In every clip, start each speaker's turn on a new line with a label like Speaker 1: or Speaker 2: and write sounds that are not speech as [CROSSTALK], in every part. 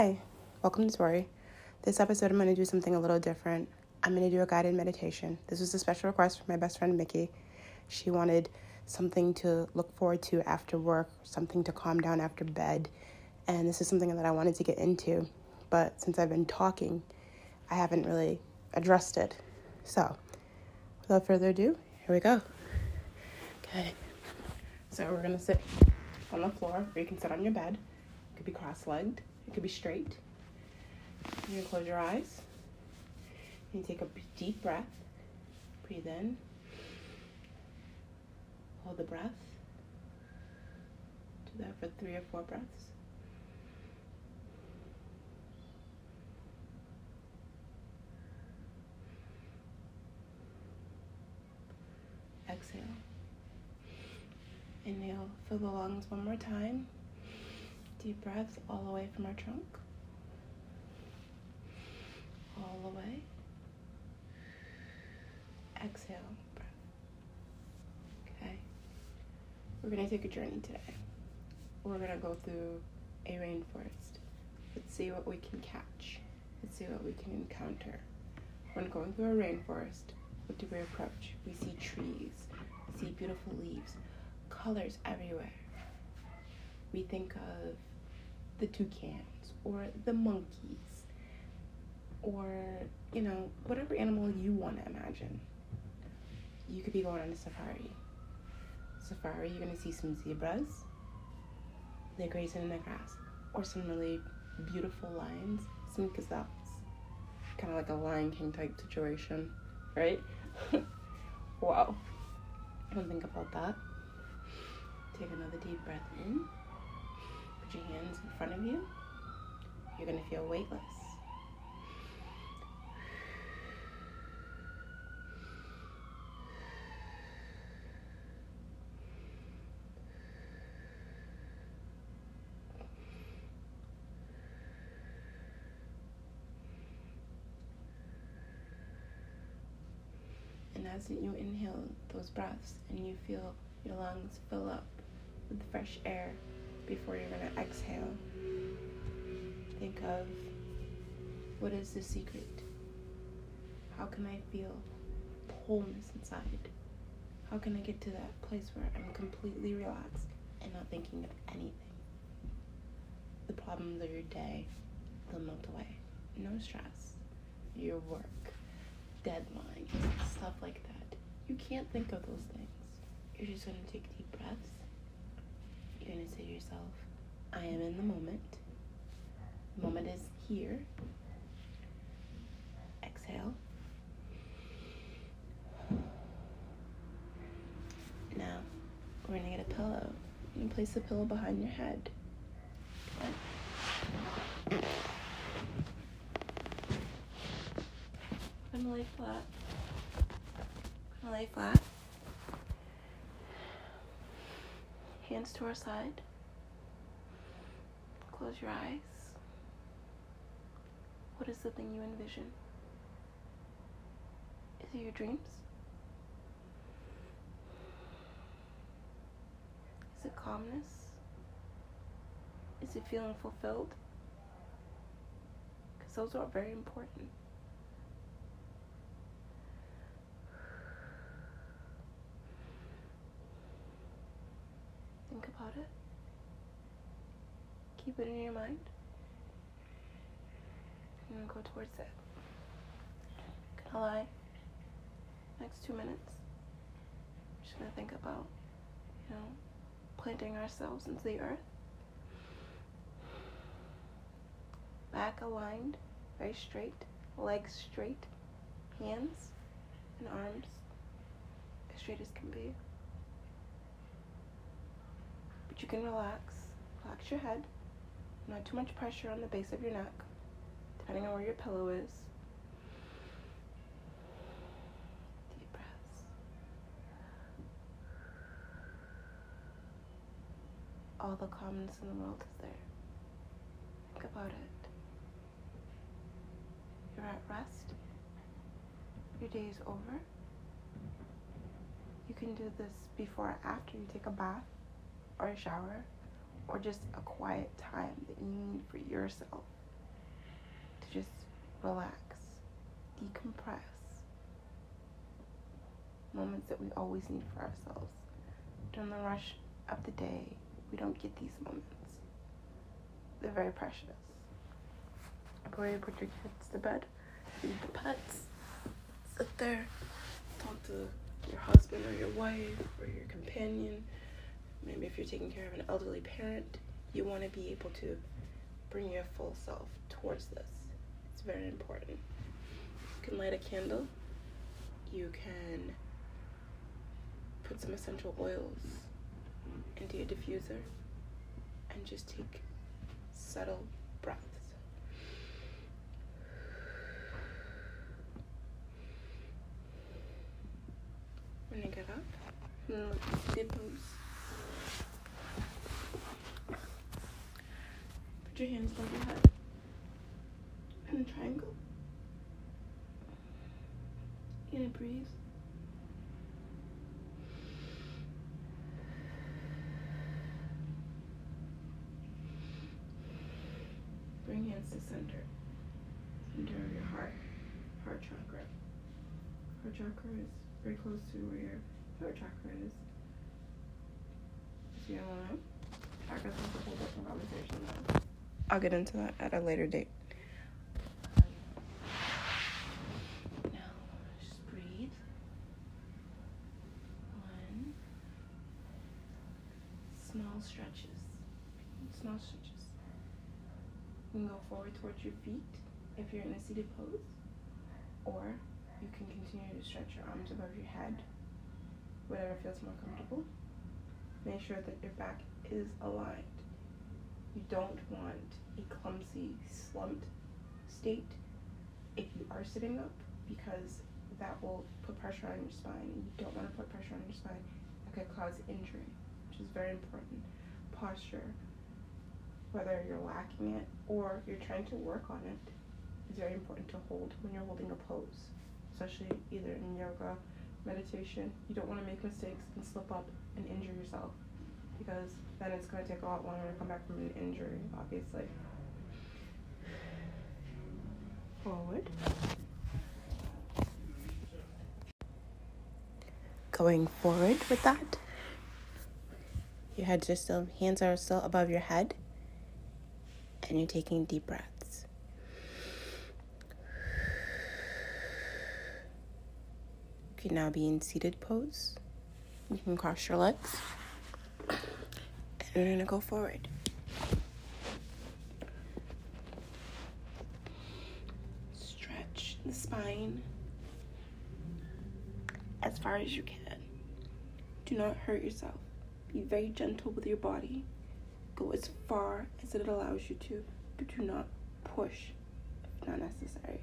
Speaker 1: Hi, welcome to Tori. This episode, I'm going to do something a little different. I'm going to do a guided meditation. This was a special request from my best friend Mickey. She wanted something to look forward to after work, something to calm down after bed. And this is something that I wanted to get into. But since I've been talking, I haven't really addressed it. So, without further ado, here we go. Okay. So, we're going to sit on the floor, or you can sit on your bed. It could be cross legged, it could be straight. You can close your eyes. You take a deep breath. Breathe in. Hold the breath. Do that for three or four breaths. Exhale. Inhale, fill the lungs one more time. Deep breaths all the way from our trunk. All the way. Exhale, breath. Okay. We're going to take a journey today. We're going to go through a rainforest. Let's see what we can catch. Let's see what we can encounter. When going through a rainforest, what do we approach? We see trees, we see beautiful leaves, colors everywhere. We think of the toucans or the monkeys or, you know, whatever animal you want to imagine. You could be going on a safari. Safari, you're going to see some zebras. They're grazing in the grass. Or some really beautiful lions, some gazelles. Kind of like a Lion King type situation, right? [LAUGHS] wow. Don't think about that. Take another deep breath in. Put your hands in front of you. You're going to feel weightless. And as you inhale those breaths and you feel your lungs fill up with fresh air before you're going to exhale, think of what is the secret? How can I feel wholeness inside? How can I get to that place where I'm completely relaxed and not thinking of anything? The problems of your day, they'll melt away. No stress. Your work, deadlines, stuff like that. You can't think of those things. You're just to take deep breaths. Going to say to yourself, I am in the moment. The moment is here. Exhale. Now, we're going to get a pillow. You place the pillow behind your head. I'm gonna lay flat. I'm gonna lay flat. Hands to our side. Close your eyes. What is the thing you envision? Is it your dreams? Is it calmness? Is it feeling fulfilled? Because those are very important. Think about it. Keep it in your mind. And go towards it. Gonna lie. Next two minutes. Just gonna think about, you know, planting ourselves into the earth. Back aligned, very straight, legs straight, hands and arms as straight as can be. But you can relax, relax your head, not too much pressure on the base of your neck, depending on where your pillow is. Deep breaths. All the calmness in the world is there. Think about it. You're at rest. Your day is over. You can do this before or after you take a bath or a shower or just a quiet time that you need for yourself. To just relax, decompress. Moments that we always need for ourselves. During the rush of the day, we don't get these moments. They're very precious. Before you put your kids to bed, feed the pets, sit there, talk to your husband or your wife or your companion. Maybe if you're taking care of an elderly parent, you want to be able to bring your full self towards this. It's very important. You can light a candle. You can put some essential oils into your diffuser and just take subtle breaths. When you get up, and at the pose. Put your hands above your head in a triangle. And breathe. Bring hands to center. Center of your heart. Heart chakra. Heart chakra is very close to where your throat chakra is. So you don't know? Chakras is a whole different conversation though. I'll get into that at a later date. Small stretches. Small stretches. You can go forward towards your feet if you're in a seated pose, or you can continue to stretch your arms above your head, whatever feels more comfortable. Make sure that your back is aligned. You don't want a clumsy, slumped state if you are sitting up because that will put pressure on your spine. And you don't want to put pressure on your spine. That could cause injury, which is very important. Posture, whether you're lacking it or you're trying to work on it, is very important to hold when you're holding a pose, especially either in yoga, meditation. You don't want to make mistakes and slip up and injure yourself because then it's going to take a lot longer to come back from an injury, obviously. Forward. Going forward with that. Your heads are still, hands are still above your head, and you're taking deep breaths. You can now be in seated pose. You can cross your legs. Going to go forward. Stretch the spine as far as you can. Do not hurt yourself. Be very gentle with your body. Go as far as it allows you to, but do not push if not necessary.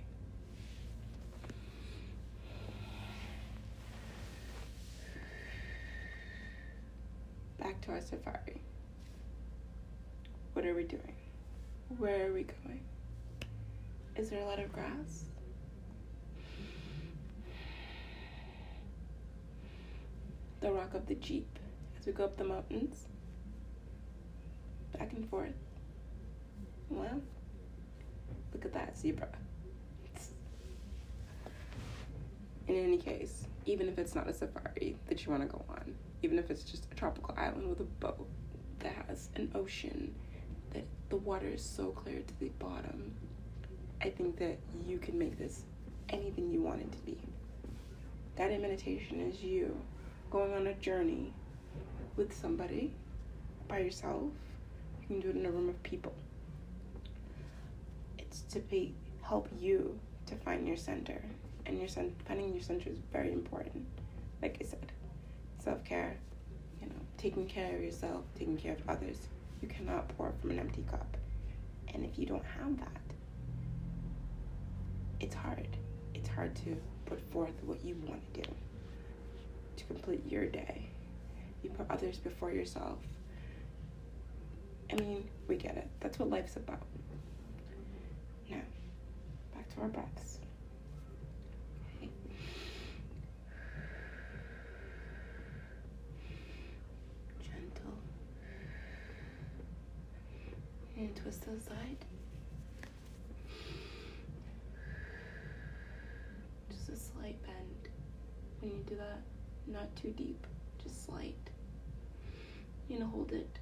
Speaker 1: Back to our safari. What are we doing? Where are we going? Is there a lot of grass? The rock of the Jeep as we go up the mountains, back and forth. Well, look at that zebra. In any case, even if it's not a safari that you want to go on, even if it's just a tropical island with a boat that has an ocean, that the water is so clear to the bottom, I think that you can make this anything you want it to be. Guided meditation is you going on a journey with somebody, by yourself. You can do it in a room of people. It's to be help you to find your center, and your center, finding your center is very important. Like I said, self care, you know, taking care of yourself, taking care of others. You cannot pour from an empty cup, and if you don't have that, it's hard. It's hard to put forth what you want to do to complete your day. You put others before yourself. I mean, we get it. That's what life's about. Now, back to our breaths. you twist to the side? Just a slight bend when you do that. Not too deep, just slight. You know, hold it.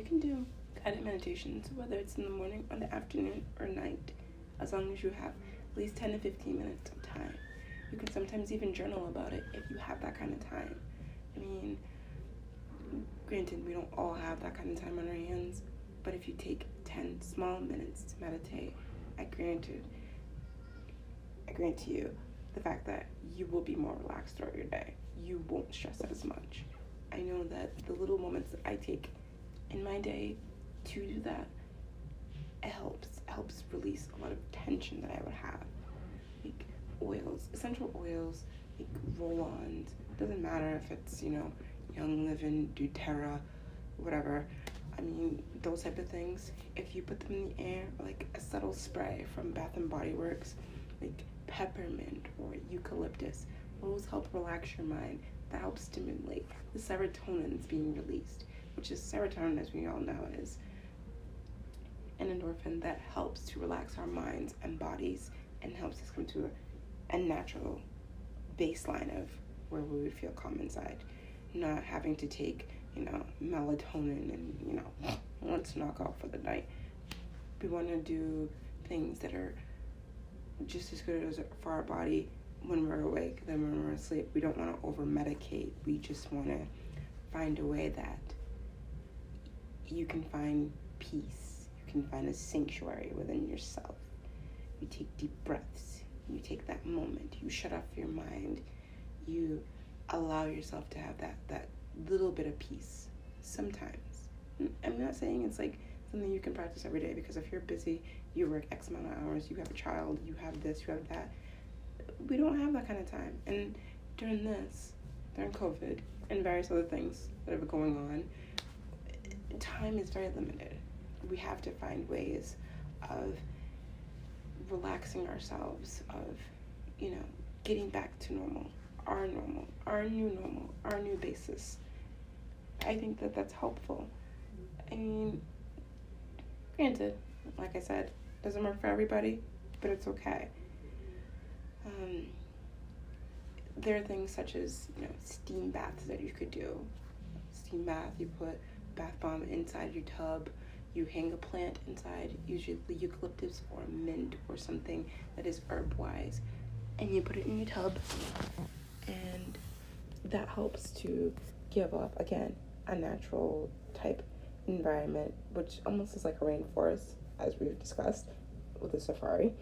Speaker 1: You can do guided meditations, whether it's in the morning or the afternoon or night, as long as you have at least 10 to 15 minutes of time. You can sometimes even journal about it if you have that kind of time. I mean, granted, we don't all have that kind of time on our hands, but if you take 10 small minutes to meditate, I granted, I grant you the fact that you will be more relaxed throughout your day. You won't stress as much. I know that the little moments that I take in my day to do that, it helps helps release a lot of tension that I would have. Like oils, essential oils, like roll-ons. Doesn't matter if it's you know Young Living, DoTerra, whatever. I mean those type of things. If you put them in the air, like a subtle spray from Bath and Body Works, like peppermint or eucalyptus, those help relax your mind. That helps stimulate the serotonin that's being released which is serotonin, as we all know, is an endorphin that helps to relax our minds and bodies and helps us come to a, natural baseline of where we would feel calm inside, not having to take, you know, melatonin and, you know, let's knock off for the night. We want to do things that are just as good as for our body when we're awake than when we're asleep. We don't want to over medicate. We just want to find a way that you can find peace. You can find a sanctuary within yourself. You take deep breaths. You take that moment. You shut off your mind. You allow yourself to have that that little bit of peace sometimes. I'm not saying it's like something you can practice every day because if you're busy, you work X amount of hours, you have a child, you have this, you have that. We don't have that kind of time. And during this, during COVID, and various other things that are going on, time is very limited. We have to find ways of relaxing ourselves, of, you know, getting back to normal, our normal, our new normal, our new basis. I think that that's helpful. I mean, granted, like I said, doesn't work for everybody, but it's okay. Um, there are things such as you know steam baths that you could do. Steam bath, you put bath bomb inside your tub. You hang a plant inside, usually eucalyptus or mint or something that is herb wise, and you put it in your tub, and that helps to give off again a natural type environment, which almost is like a rainforest, as we've discussed with the safari.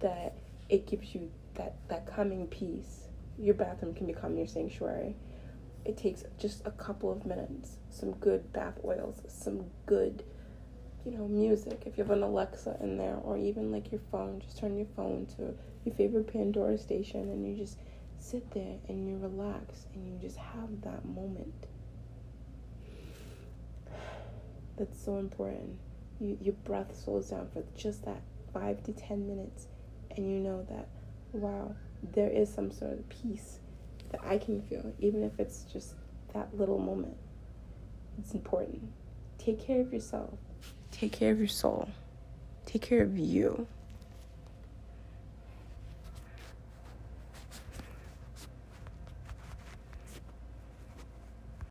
Speaker 1: That it gives you that that calming peace. Your bathroom can become your sanctuary it takes just a couple of minutes, some good bath oils, some good, you know, music. If you have an Alexa in there, or even like your phone, just turn your phone to your favorite Pandora station and you just sit there and you relax and you just have that moment. That's so important. You, your breath slows down for just that five to ten minutes, and you know that, wow, there is some sort of peace that I can feel, even if it's just that little moment. It's important. Take care of yourself. Take care of your soul. Take care of you.